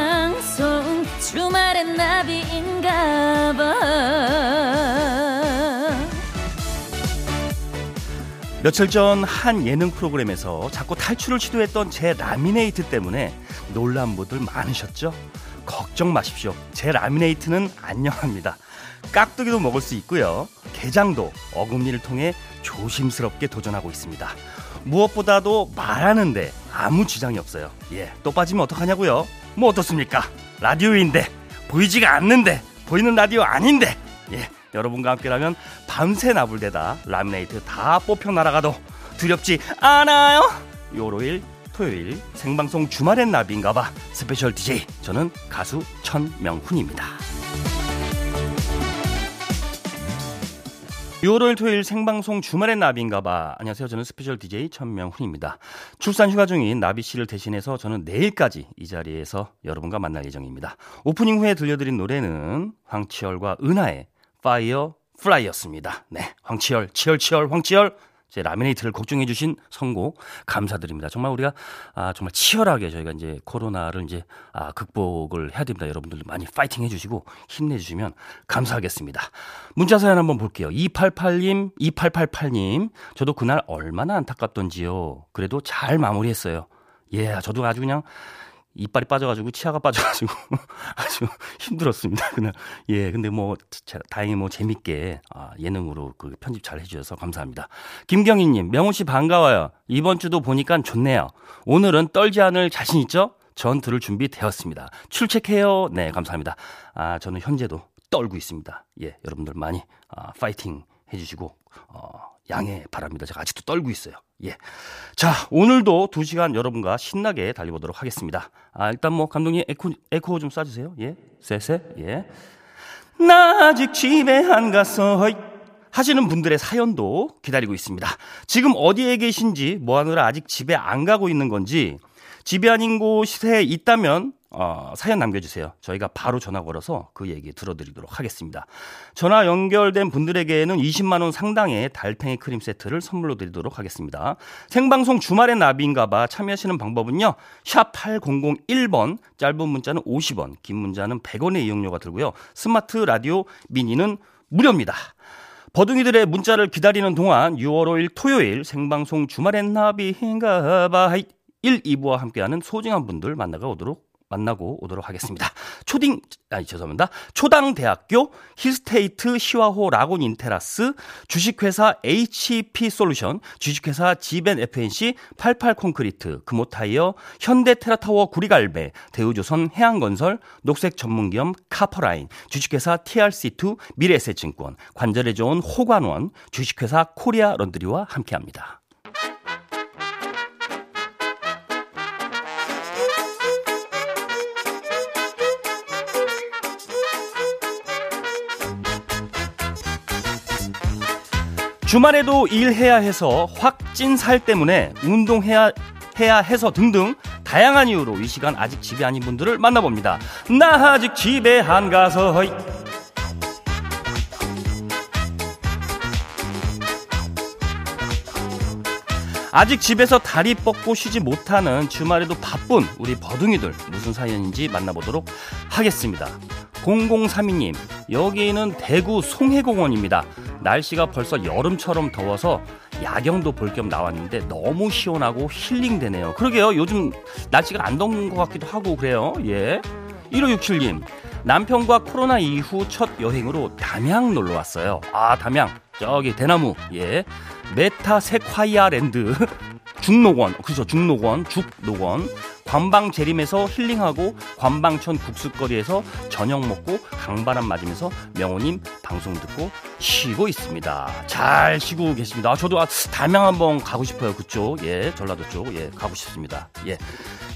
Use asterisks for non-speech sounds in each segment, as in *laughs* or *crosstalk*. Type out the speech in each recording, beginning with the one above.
생방송 주말엔 나비인가 봐 며칠 전 한 예능 프로그램에서 자꾸 탈출을 시도했던 제 라미네이트 때문에 놀란 분들 많으셨죠? 걱정 마십시오. 제 라미네이트는 안녕합니다. 깍두기도 먹을 수 있고요. 게장도 어금니를 통해 조심스럽게 도전하고 있습니다. 무엇보다도 말하는데 아무 지장이 없어요. 예, 또 빠지면 어떡하냐고요? 뭐 어떻습니까? 라디오인데 보이지가 않는데 보이는 라디오 아닌데 예, 여러분과 함께라면 밤새 나불대다 라미네이트 다 뽑혀 날아가도 두렵지 않아요. 6월 5일 토요일 생방송 주말엔 나비인가봐 스페셜 DJ 저는 가수 천명훈입니다. 6월 토요일 생방송 주말의 나비인가봐. 안녕하세요. 저는 스페셜 DJ 천명훈입니다. 출산 휴가 중인 나비 씨를 대신해서 저는 내일까지 이 자리에서 여러분과 만날 예정입니다. 오프닝 후에 들려드린 노래는 황치열과 은하의 Firefly였습니다. 네. 황치열, 치열, 치열, 황치열. 제 라미네이트를 걱정해 주신 선곡 감사드립니다. 정말 우리가 아 정말 치열하게 저희가 이제 코로나를 이제 아 극복을 해야 됩니다. 여러분들 많이 파이팅 해 주시고 힘내 주시면 감사하겠습니다. 문자 사연 한번 볼게요. 288님, 2888님. 저도 그날 얼마나 안타깝던지요. 그래도 잘 마무리했어요. 예, 저도 아주 그냥 이빨이 빠져가지고 치아가 빠져가지고 *laughs* 아주 힘들었습니다 그날. 예 근데 뭐 다행히 뭐 재밌게 아, 예능으로 그 편집 잘 해주셔서 감사합니다. 김경희님 명호 씨 반가워요. 이번 주도 보니까 좋네요. 오늘은 떨지 않을 자신 있죠? 전 들을 준비 되었습니다. 출첵해요. 네 감사합니다. 아 저는 현재도 떨고 있습니다. 예 여러분들 많이 아, 파이팅 해주시고 어, 양해 바랍니다 제가 아직도 떨고 있어요 예. 자, 오늘도 두 시간 여러분과 신나게 달려보도록 하겠습니다. 아, 일단 뭐, 감독님 에코, 에코 좀 쏴 주세요. 예. 쎄쎄. 예. 나 아직 집에 안 가서, 하시는 분들의 사연도 기다리고 있습니다. 지금 어디에 계신지, 뭐 하느라 아직 집에 안 가고 있는 건지, 집이 아닌 곳에 있다면 어, 사연 남겨주세요. 저희가 바로 전화 걸어서 그 얘기 들어드리도록 하겠습니다. 전화 연결된 분들에게는 20만원 상당의 달팽이 크림 세트를 선물로 드리도록 하겠습니다. 생방송 주말의 나비인가봐 참여하시는 방법은요. 샵 8001번, 짧은 문자는 50원, 긴 문자는 100원의 이용료가 들고요. 스마트 라디오 미니는 무료입니다. 버둥이들의 문자를 기다리는 동안 6월 5일 토요일 생방송 주말의 나비인가봐 1, 2부와 함께하는 소중한 분들 만나가 오도록 만나고 오도록 하겠습니다. 초딩, 아니, 죄송합니다. 초당대학교 힐스테이트 시화호 라군 인테라스 주식회사 HP 솔루션 주식회사 지벤 FNC 88 콘크리트 금호타이어 현대 테라타워 구리갈매 대우조선 해양건설 녹색 전문기업 카퍼라인 주식회사 TRC2 미래에셋증권 관절에 좋은 호관원 주식회사 코리아 런드리와 함께합니다. 주말에도 일해야 해서 확찐 살 때문에 운동해야 해야 해서 등등 다양한 이유로 이 시간 아직 집에 아닌 분들을 만나봅니다. 나 아직 집에 안 가서 허이. 아직 집에서 다리 뻗고 쉬지 못하는 주말에도 바쁜 우리 버둥이들 무슨 사연인지 만나보도록 하겠습니다. 0032님, 여기는 대구 송해공원입니다. 날씨가 벌써 여름처럼 더워서 야경도 볼 겸 나왔는데 너무 시원하고 힐링되네요. 그러게요. 요즘 날씨가 안 더운 것 같기도 하고 그래요. 예. 1567님, 남편과 코로나 이후 첫 여행으로 담양 놀러 왔어요. 아, 담양. 저기 대나무. 예. 메타 세콰이아 랜드. *laughs* 중록원. 그죠. 중록원. 죽록원. 관방제림에서 힐링하고 관방천 국수거리에서 저녁 먹고 강바람 맞으면서 명호님 방송 듣고 쉬고 있습니다. 잘 쉬고 계십니다. 아, 저도 아, 담양 한번 가고 싶어요. 그쪽 예 전라도 쪽 예 가고 싶습니다. 예.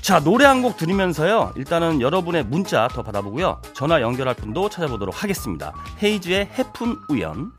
자 노래 한 곡 들으면서요. 일단은 여러분의 문자 더 받아보고요. 전화 연결할 분도 찾아보도록 하겠습니다. 헤이즈의 해픈 우연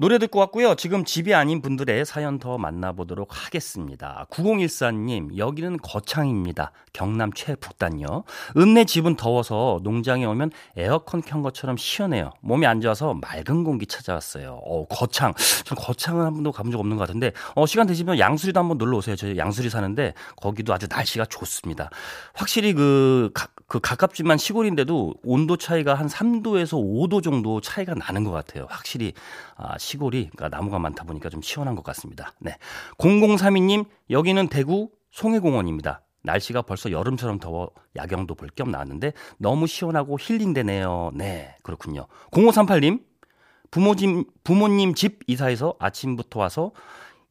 노래 듣고 왔고요. 지금 집이 아닌 분들의 사연 더 만나보도록 하겠습니다. 9014님, 여기는 거창입니다. 경남 최북단요. 읍내 집은 더워서 농장에 오면 에어컨 켠 것처럼 시원해요. 몸이 안 좋아서 맑은 공기 찾아왔어요. 어, 거창. 전 거창은 한 번도 가본 적 없는 것 같은데, 어, 시간 되시면 양수리도 한번 놀러 오세요. 저희 양수리 사는데, 거기도 아주 날씨가 좋습니다. 확실히 그, 가, 그 가깝지만 시골인데도 온도 차이가 한 3도에서 5도 정도 차이가 나는 것 같아요. 확실히, 아, 시골이 그러니까 나무가 많다 보니까 좀 시원한 것 같습니다. 네. 0032님, 여기는 대구 송해공원입니다. 날씨가 벌써 여름처럼 더워 야경도 볼 겸 나왔는데 너무 시원하고 힐링되네요. 네, 그렇군요. 0538님, 부모님, 부모님 집 이사해서 아침부터 와서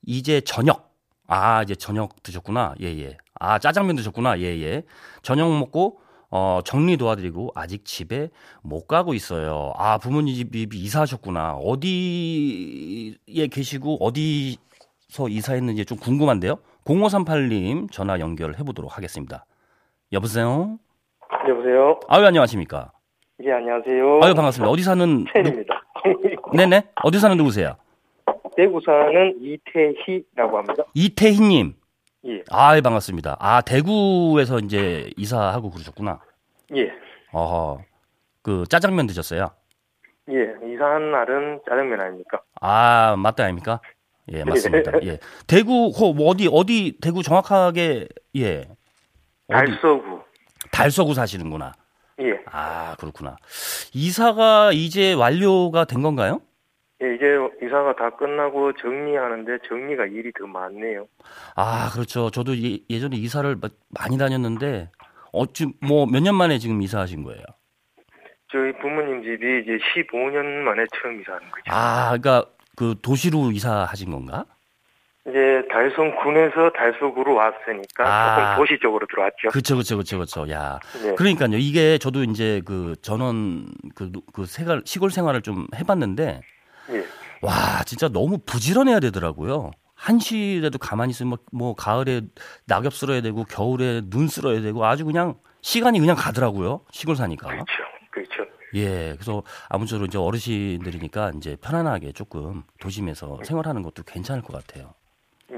이제 저녁. 아, 이제 저녁 드셨구나. 예, 예. 아, 짜장면 드셨구나. 예, 예. 저녁 먹고 어, 정리 도와드리고 아직 집에 못 가고 있어요. 아, 부모님 집이 이사하셨구나. 어디에 계시고 어디서 이사했는지 좀 궁금한데요. 0538님 전화 연결해 보도록 하겠습니다. 여보세요? 여보세요. 아유, 안녕하십니까? 예, 안녕하세요. 아유, 반갑습니다. 어디 사는 첸입니다. 누... *laughs* 네네. 어디 사는 누구세요? 대구 사는 이태희라고 합니다. 이태희 님. 예. 아, 반갑습니다. 아, 대구에서 이제 이사하고 그러셨구나. 예. 어허. 그 짜장면 드셨어요? 예. 이사한 날은 짜장면 아닙니까? 아, 맞다 아닙니까? 예, 맞습니다. 예. 대구 뭐 어디 어디 대구 정확하게 예. 달서구. 달서구 사시는구나. 예. 아, 그렇구나. 이사가 이제 완료가 된 건가요? 예, 이제 이사가 다 끝나고 정리하는데 정리가 일이 더 많네요. 아, 그렇죠. 저도 예, 예전에 이사를 많이 다녔는데 어찌 뭐 몇 년 만에 지금 이사하신 거예요? 저희 부모님 집이 이제 15년 만에 처음 이사하는 거죠. 아, 그러니까 그 도시로 이사하신 건가? 이제 달성군에서 달서구로 왔으니까 아. 조금 도시 쪽으로 들어왔죠. 그쵸, 그쵸, 그쵸, 그쵸. 야. 네. 그러니까요. 이게 저도 이제 그 전원 그, 그 생활, 시골 생활을 좀 해봤는데 예. 와, 진짜 너무 부지런해야 되더라고요. 한시라도 가만히 있으면 뭐, 뭐 가을에 낙엽 쓸어야 되고 겨울에 눈 쓸어야 되고 아주 그냥 시간이 그냥 가더라고요. 시골 사니까. 그렇죠. 그렇죠. 예, 그래서 아무쪼록 이제 어르신들이니까 이제 편안하게 조금 도심에서 생활하는 것도 괜찮을 것 같아요.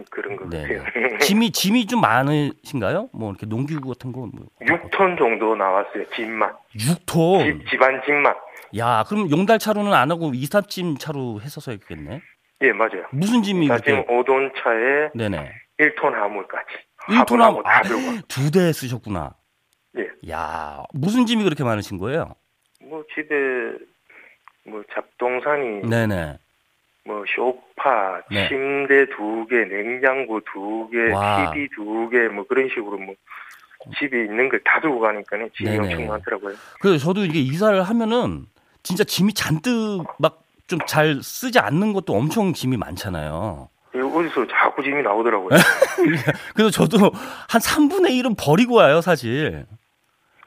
음, 그런 것 네. 같아요. *laughs* 짐이 짐이 좀 많으신가요? 뭐 이렇게 농기구 같은 거 뭐. 6톤 정도 나왔어요. 집만. 6톤. 집, 집안 집만. 야, 그럼 용달 차로는 안 하고 이삿짐 차로 했어서 했겠네. 예, 맞아요. 무슨 짐이 자, 그때? 지금 5돈 차에 네네. 1톤 하물까지. 1톤 화분하고 하고 다 아, 들고. 두대 쓰셨구나. 예. 야, 무슨 짐이 그렇게 많으신 거예요? 뭐 집에 뭐 잡동사니, 네네. 뭐 소파, 네. 침대 두 개, 냉장고 두 개, 와. TV 두 개, 뭐 그런 식으로 뭐 집에 있는 걸 다 들고 가니까는 짐이 네네. 엄청 많더라고요. 그래서 저도 이게 이사를 하면은 진짜 짐이 잔뜩 막 좀 잘 쓰지 않는 것도 엄청 짐이 많잖아요. 어디서 자꾸 짐이 나오더라고요. *laughs* 그래서 저도 한 3분의 1은 버리고 와요, 사실.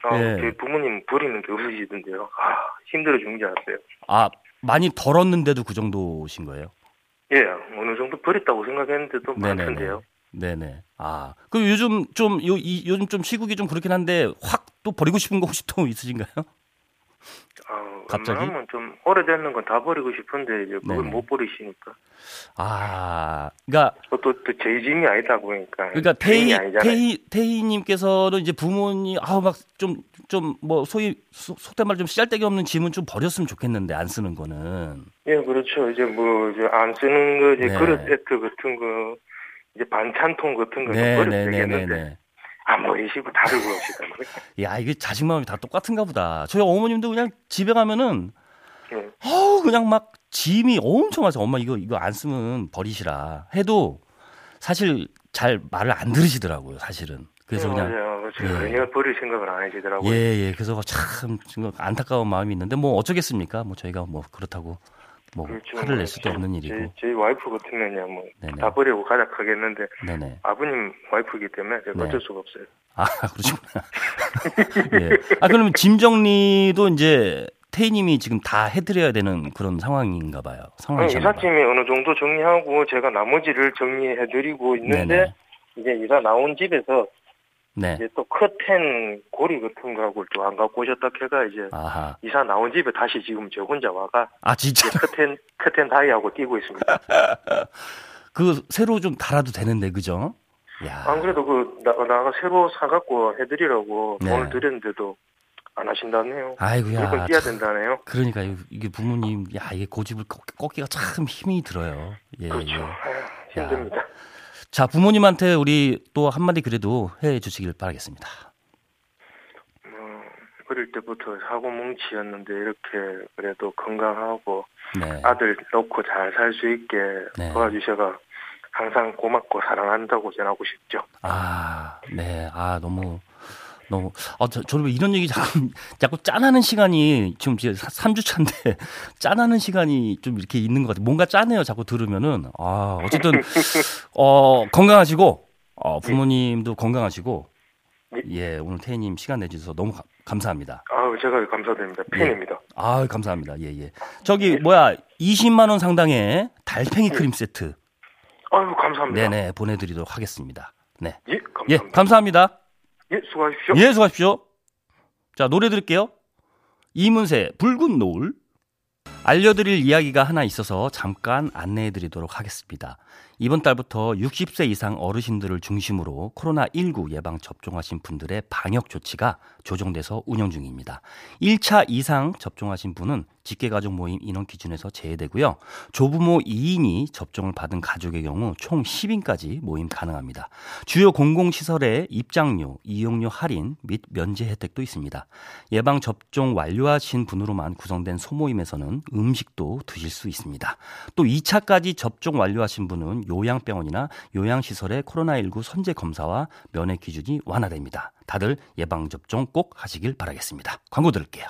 아, 예. 저희 부모님 버리는 게 없으시던데요. 아, 힘들어 죽는 줄 알았어요. 아, 많이 덜었는데도 그 정도신 거예요? 예, 어느 정도 버렸다고 생각했는데도 네네네. 많던데요. 네네. 아, 그 요즘 좀, 요, 이, 요즘 좀 시국이 좀 그렇긴 한데, 확 또 버리고 싶은 거 혹시 또 있으신가요? 아, 갑자기? 웬만하면 좀 오래되는 건 다 버리고 싶은데 이제 그걸 네네. 못 버리시니까 아, 그러니까, 또또제 짐이 아니다 보니까 그러니까 태희. 태희, 태희님께서는 이제 부모님, 아우, 막 좀, 좀, 뭐, 소위, 소- 속된 말 좀 씨알데기 없는 짐은 좀 버렸으면 좋겠는데, 안 쓰는 거는. 예, 그렇죠. 이제 뭐 이제 안 쓰는 거 이제 네. 그릇 세트 같은 거 이제 반찬통 같은 거 네, 버려도 네, 네, 되겠는데 네, 네. 안 버리시고 다 들고 오시더라고요. 야, 이게 자식 마음이 다 똑같은가 보다. 저희 어머님도 그냥 집에 가면은, 예. 어우, 그냥 막 짐이 엄청 많아서 엄마 이거, 이거 안 쓰면 버리시라. 해도 사실 잘 말을 안 들으시더라고요, 사실은. 그래서 예, 그냥. 맞아요. 예. 전혀 버릴 생각을 안 하시더라고요. 예, 예. 그래서 참 지금 안타까운 마음이 있는데 뭐 어쩌겠습니까? 뭐 저희가 뭐 그렇다고 뭐 그렇죠. 화를 뭐 수도 제- 없는 일이고. 제, 제 와이프 같으면요, 뭐 다. 버리고 가자 하겠는데 네네. 아버님 와이프이기 때문에 제가 네. 어쩔 수가 없어요. 아, *laughs* 그러시구나. 예. 아, 그러면 짐 정리도 이제 태희님이 지금 다 해드려야 되는 그런 상황인가 봐요. 봐요. 이삿짐이 어느 정도 정리하고 제가 나머지를 정리해드리고 있는데 네네. 이제 이사 나온 집에서 네. 이제 또 커튼 고리 같은 거하고 또 안 갖고 오셨다 해가 이제 아하. 이사 나온 집에 다시 지금 저 혼자 와가 아 진짜 커튼 커튼 다이하고 뛰고 있습니다. *laughs* 그 새로 좀 달아도 되는데 그죠? 야. 안 그래도 그 나, 나가 새로 사갖고 해드리라고 네. 돈을 드렸는데도 안 하신다네요. 아이고야. 무조건 뛰어야 된다네요. 그러니까 이- 이게 부모님 야 이게 고집을 꺾, 꺾기가 참 힘이 들어요. 예, 그렇죠. 예. 힘듭니다. 자 부모님한테 우리 또 한마디 그래도 해 주시길 바라겠습니다. 어, 어릴 때부터 사고 뭉치였는데 이렇게 그래도 건강하고 네. 아들 놓고 잘 살 수 있게 네. 도와주셔가 항상 고맙고 사랑한다고 전하고 싶죠. 아, 네. 아, 너무, 너무, 아, 저, 저는 왜 이런 얘기 자꾸, *laughs* 자꾸 짠하는 시간이 지금 이제 3주 차인데, *laughs* 짠하는 시간이 좀 이렇게 있는 것 같아요. 뭔가 짠해요. 자꾸 들으면은. 아, 어쨌든, *laughs* 어, 건강하시고, 어, 부모님도 건강하시고, 네. 예, 오늘 태희님 시간 내주셔서 너무 가- 감사합니다. 아우 제가 감사드립니다. 팬입니다. 아, 감사합니다. 예, 예. 저기, 뭐야, 20만 원 상당의 달팽이 크림 세트. 아유 감사합니다. 네네, 보내드리도록 하겠습니다. 네. 예 예, 감사합니다. 감사합니다. 예 수고하십시오. 예, 수고하십시오. 자, 노래 들을게요. 이문세, 붉은 노을. 알려드릴 이야기가 하나 있어서 잠깐 안내해 드리도록 하겠습니다. 이번 달부터 60세 이상 어르신들을 중심으로 코로나19 예방 접종하신 분들의 방역 조치가 조정돼서 운영 중입니다. 1차 이상 접종하신 분은 직계가족 모임 인원 기준에서 제외되고요. 조부모 2인이 접종을 받은 가족의 경우 총 10인까지 모임 가능합니다. 주요 공공시설의 입장료, 이용료 할인 및 면제 혜택도 있습니다. 예방 접종 완료하신 분으로만 구성된 소모임에서는 음식도 드실 수 있습니다. 또 2차까지 접종 완료하신 분은 요양병원이나 요양시설의 코로나19 선제 검사와 면회 기준이 완화됩니다. 다들 예방 접종 꼭 하시길 바라겠습니다. 광고 들을게요.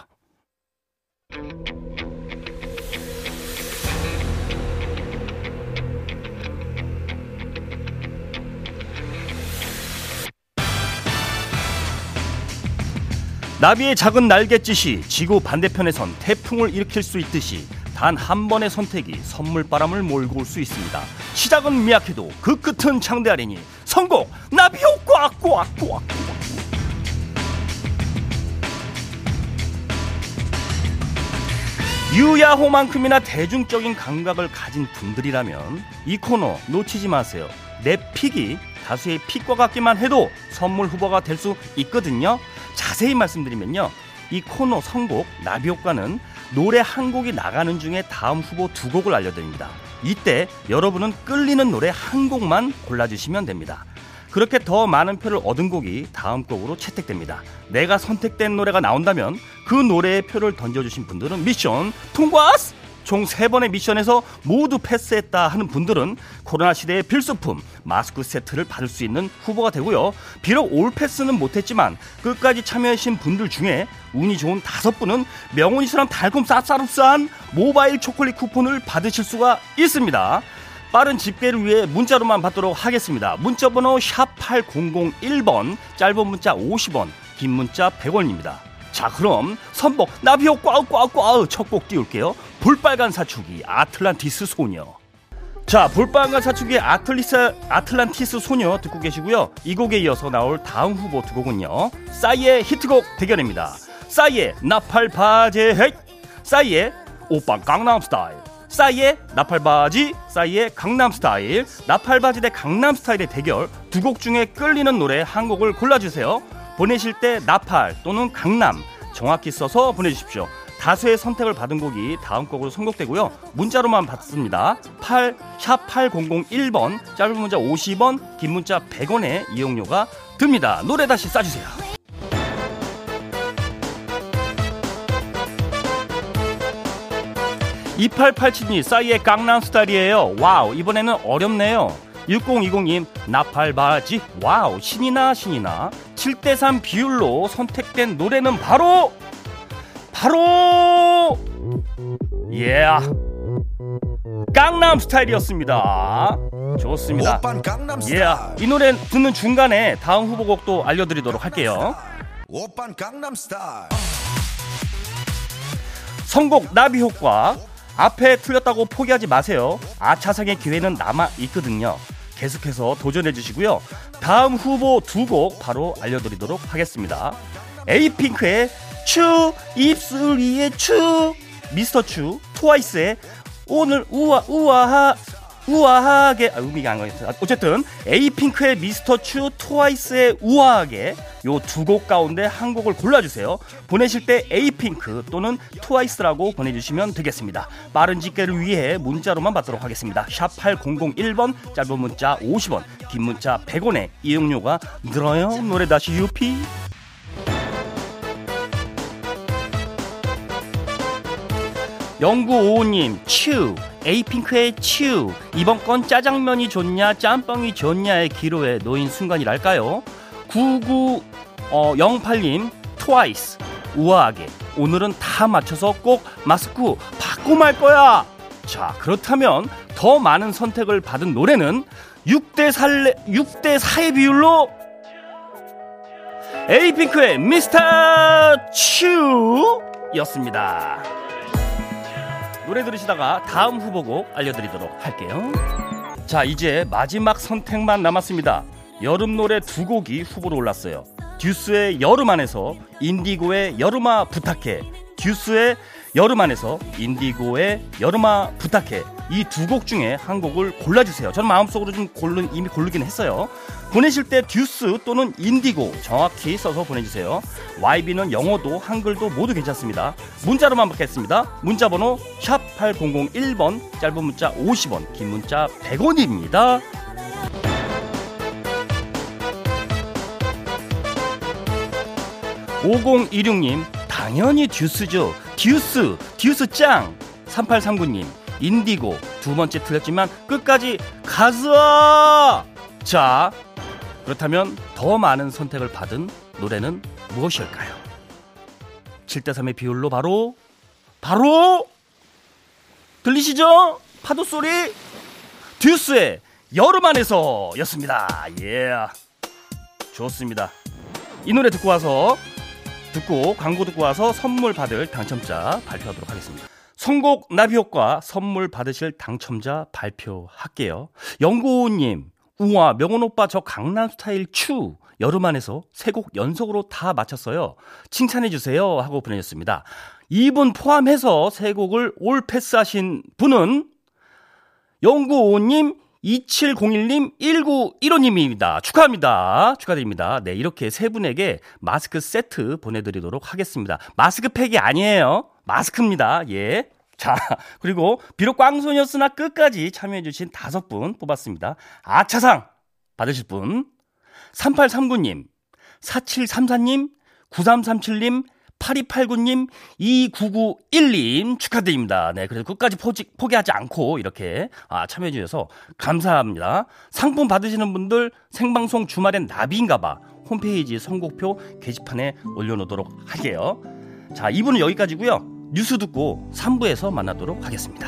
나비의 작은 날갯짓이 지구 반대편에선 태풍을 일으킬 수 있듯이 단 한 번의 선택이 선물바람을 몰고 올 수 있습니다. 시작은 미약해도 그 끝은 장대하리니 성공 나비효 꽉꽉꽉 유야호만큼이나 대중적인 감각을 가진 분들이라면 이 코너 놓치지 마세요. 내 픽이 다수의 픽과 같기만 해도 선물 후보가 될 수 있거든요. 자세히 말씀드리면요. 이 코너 선곡 나비효과는 노래 한 곡이 나가는 중에 다음 후보 두 곡을 알려드립니다. 이때 여러분은 끌리는 노래 한 곡만 골라주시면 됩니다. 그렇게 더 많은 표를 얻은 곡이 다음 곡으로 채택됩니다. 내가 선택된 노래가 나온다면 그 노래의 표를 던져주신 분들은 미션 통과스! 총 3번의 미션에서 모두 패스했다 하는 분들은 코로나 시대의 필수품 마스크 세트를 받을 수 있는 후보가 되고요. 비록 올 패스는 못했지만 끝까지 참여하신 분들 중에 운이 좋은 다섯 분은 명훈이처럼 달콤 쌉싸름싼 모바일 초콜릿 쿠폰을 받으실 수가 있습니다. 빠른 집계를 위해 문자로만 받도록 하겠습니다. 문자 번호 샵 8001번, 짧은 문자 50원, 긴 문자 100원입니다. 자, 그럼 선복 나비효 꽉꽉꽉 첫곡 띄울게요. 볼빨간 사춘기 아틀란티스 소녀. 자, 볼빨간 사춘기 아틀리스 아틀란티스 소녀 듣고 계시고요. 이 곡에 이어서 나올 다음 후보 두 곡은요. 싸이의 히트곡 대결입니다. 싸이의 나팔 바지 헤이, 싸이의 오빠 강남 스타일. 싸이의 나팔 바지, 싸이의 강남 스타일, 나팔 바지 대 강남 스타일의 대결 두 곡 중에 끌리는 노래 한 곡을 골라주세요. 보내실 때 나팔 또는 강남 정확히 써서 보내주십시오. 다수의 선택을 받은 곡이 다음 곡으로 선곡되고요. 문자로만 받습니다. 8, 샵 8001번, 짧은 문자 50원, 긴 문자 100원의 이용료가 듭니다. 노래 다시 싸주세요. 2887님 싸이의 강남 스타일이에요 와우 이번에는 어렵네요 6020님 나팔바지 와우 신이나 신이나 7대3 비율로 선택된 노래는 바로 바로 예 강남 스타일이었습니다. 좋습니다. 오빤 강남스타일. 예이 노래 듣는 중간에 다음 후보곡도 알려드리도록 할게요. 선곡 나비 효과. 앞에 틀렸다고 포기하지 마세요. 아차상의 기회는 남아 있거든요. 계속해서 도전해 주시고요. 다음 후보 두 곡 바로 알려드리도록 하겠습니다. 에이핑크의 추 입술 위에 추 미스터 추 트와이스의 오늘 우아 우아하 우아하게 아, 음이 안 가겠어요. 어쨌든 에이핑크의 미스터 추 트와이스의 우아하게 요 두 곡 가운데 한 곡을 골라 주세요. 보내실 때 에이핑크 또는 트와이스라고 보내 주시면 되겠습니다. 빠른 집계를 위해 문자로만 받도록 하겠습니다. 샵 8001번 짧은 문자 50원 긴 문자 100원에 이용료가 늘어요. 노래 다시 유피 영구오호님 츄 에이핑크의 츄 이번 건 짜장면이 좋냐 짬뽕이 좋냐의 기로에 놓인 순간이랄까요? 9908님 트와이스. 우아하게. 오늘은 다 맞춰서 꼭 마스크 받고 말 거야. 자 그렇다면 더 많은 선택을 받은 노래는 6대 4 6대 4의 비율로 에이핑크의 미스터 츄 였습니다. 노래 들으시다가 다음 후보곡 알려드리도록 할게요. 자, 이제 마지막 선택만 남았습니다. 여름 노래 두 곡이 후보로 올랐어요. 듀스의 여름 안에서 인디고의 여름아 부탁해. 듀스의 여름 안에서 인디고의 여름아 부탁해. 이 두 곡 중에 한 곡을 골라주세요. 저는 마음속으로 좀 고른, 이미 고르긴 했어요. 보내실 때 듀스 또는 인디고 정확히 써서 보내주세요. YB는 영어도 한글도 모두 괜찮습니다. 문자로만 받겠습니다. 문자 번호 샵 8001번 짧은 문자 50원 긴 문자 100원입니다. (5016님) 당연히 듀스죠 듀스 듀스 짱 (3839님) 인디고 두 번째 틀렸지만 끝까지 가즈아 자 그렇다면 더 많은 선택을 받은 노래는 무엇일까요? 7대3의 비율로 바로 바로 들리시죠? 파도 소리 듀스의 여름 안에서 였습니다. 예. 좋습니다. 이 노래 듣고 와서 듣고 광고 듣고 와서 선물 받을 당첨자 발표하도록 하겠습니다. 선곡 나비 효과 선물 받으실 당첨자 발표할게요. 영구님 우와 명훈 오빠 저 강남 스타일 추 여름 안에서 세 곡 연속으로 다 맞췄어요. 칭찬해 주세요 하고 보내셨습니다. 이분 포함해서 세 곡을 올 패스하신 분은 영구오님 2701님, 1915님입니다. 축하합니다. 축하드립니다. 네, 이렇게 세 분에게 마스크 세트 보내드리도록 하겠습니다. 마스크팩이 아니에요. 마스크입니다. 예. 자, *laughs* 그리고 비록 꽝손이었으나 끝까지 참여해주신 다섯 분 뽑았습니다. 아차상 받으실 분, 3839님, 4734님, 9337님, 8289님, 2991님 축하드립니다. 네, 그래서 끝까지 포기, 포기하지 않고 이렇게 아, 참여해주셔서 감사합니다. 상품 받으시는 분들 생방송 주말엔 나비인가봐 홈페이지 선곡표 게시판에 올려놓도록 할게요. 자, 2부는 여기까지고요. 뉴스 듣고 3부에서 만나도록 하겠습니다.